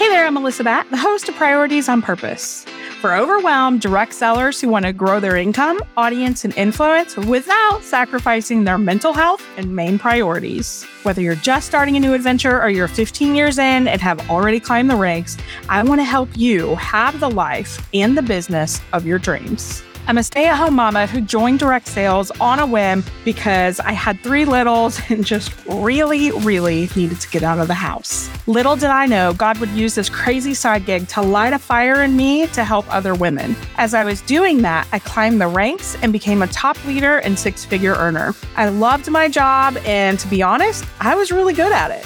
Hey there, I'm Melissa Batt, the host of Priorities on Purpose. For overwhelmed direct sellers who want to grow their income, audience, and influence without sacrificing their mental health and main priorities. Whether you're just starting a new adventure or you're 15 years in and have already climbed the ranks, I want to help you have the life and the business of your dreams. I'm a stay at home mama who joined direct sales on a whim because I had three littles and just really, really needed to get out of the house. Little did I know God would use this crazy side gig to light a fire in me to help other women. As I was doing that, I climbed the ranks and became a top leader and six figure earner. I loved my job, and to be honest, I was really good at it.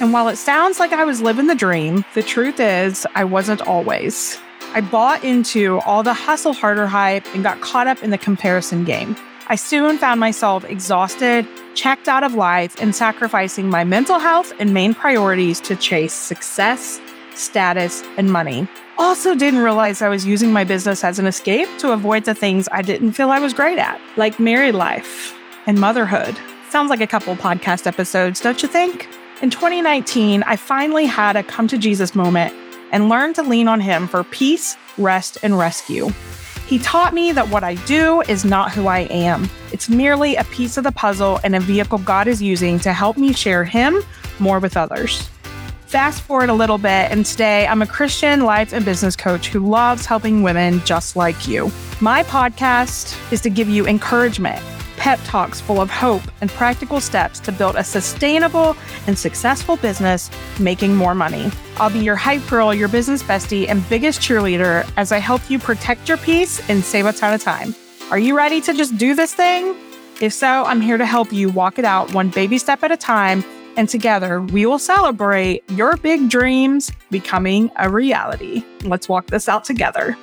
And while it sounds like I was living the dream, the truth is, I wasn't always. I bought into all the hustle harder hype and got caught up in the comparison game. I soon found myself exhausted, checked out of life, and sacrificing my mental health and main priorities to chase success, status, and money. Also, didn't realize I was using my business as an escape to avoid the things I didn't feel I was great at, like married life and motherhood. Sounds like a couple podcast episodes, don't you think? In 2019, I finally had a come to Jesus moment and learn to lean on Him for peace, rest, and rescue. He taught me that what I do is not who I am. It's merely a piece of the puzzle and a vehicle God is using to help me share Him more with others. Fast forward a little bit, and today I'm a Christian life and business coach who loves helping women just like you. My podcast is to give you encouragement pep talks full of hope and practical steps to build a sustainable and successful business making more money. I'll be your hype girl, your business bestie, and biggest cheerleader as I help you protect your peace and save a ton of time. Are you ready to just do this thing? If so, I'm here to help you walk it out one baby step at a time, and together we will celebrate your big dreams becoming a reality. Let's walk this out together.